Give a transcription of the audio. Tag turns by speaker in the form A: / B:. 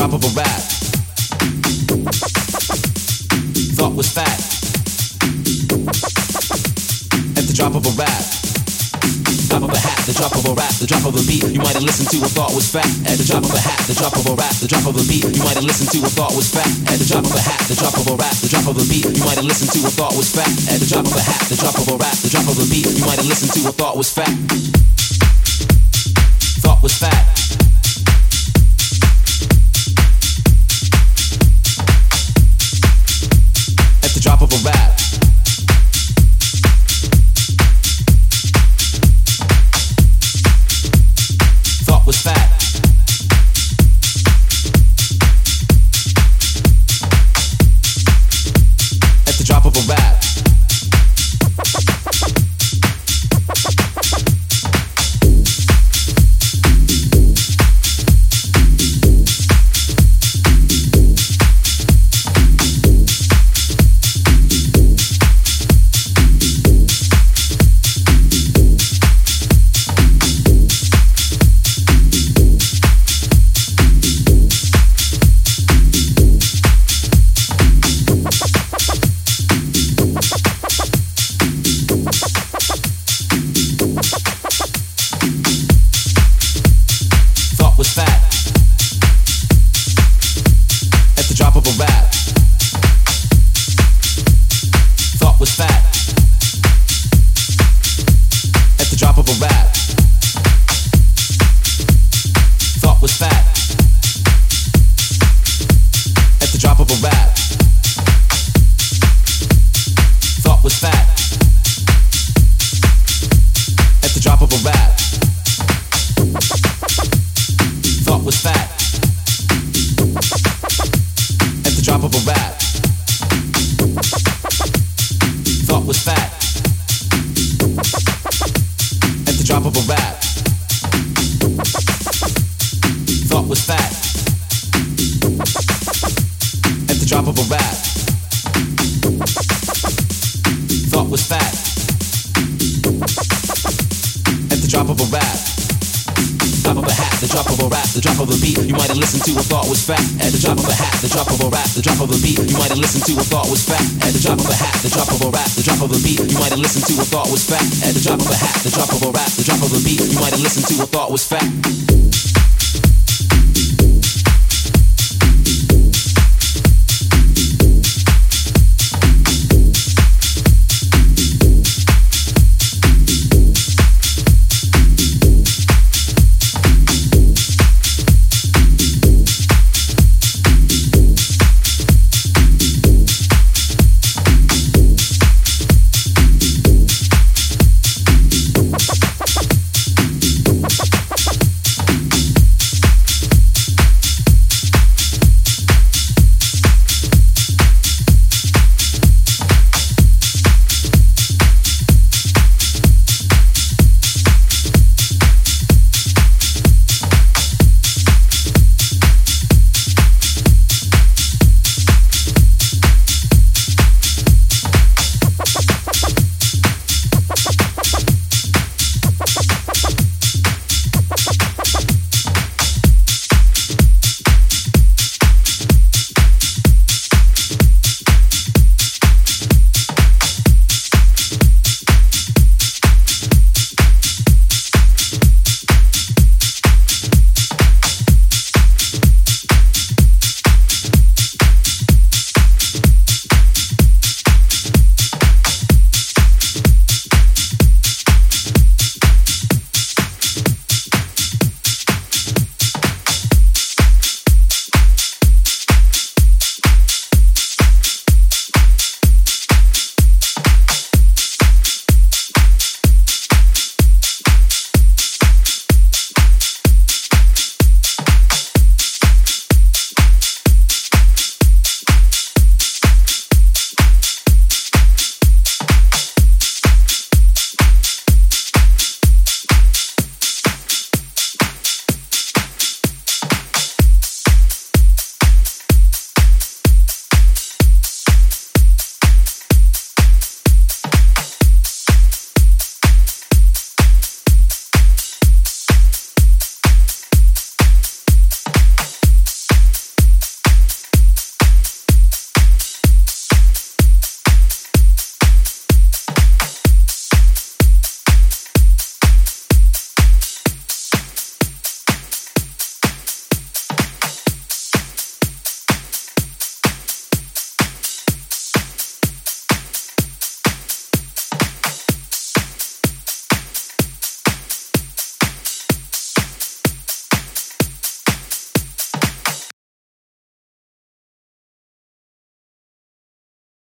A: drop of a rap. Thought was fat. At the drop of a rap. Drop of a hat, the drop of a rap, the drop of a beat. You might have listened to a thought was fat. At the drop of a hat, the drop of a rap, the drop of a beat. You might have listened to a thought was fat. At the drop of a hat, the drop of a rap, the drop of a beat. You might have listened to a thought was fat. At the drop of a hat, the drop of a rap, the drop of a beat. You might have listened to a thought was fat. Thought was fat. The drop of a rap. Thought was fat. At the drop of a rap. Thought was fat. Was fat. At the drop of a rap. Drop of a hat, the drop of a rap, the drop of a beat. You might have listened to a thought was fat. At the drop of a hat, the drop of a rap, the drop of a beat. You might have listened to a thought was fat. At the drop of a hat, the drop of a rap, the drop of a beat. You might have listened to a thought was fat. At the drop of a hat, the drop of a rap, the drop of a beat. You might have listened to a thought was fat.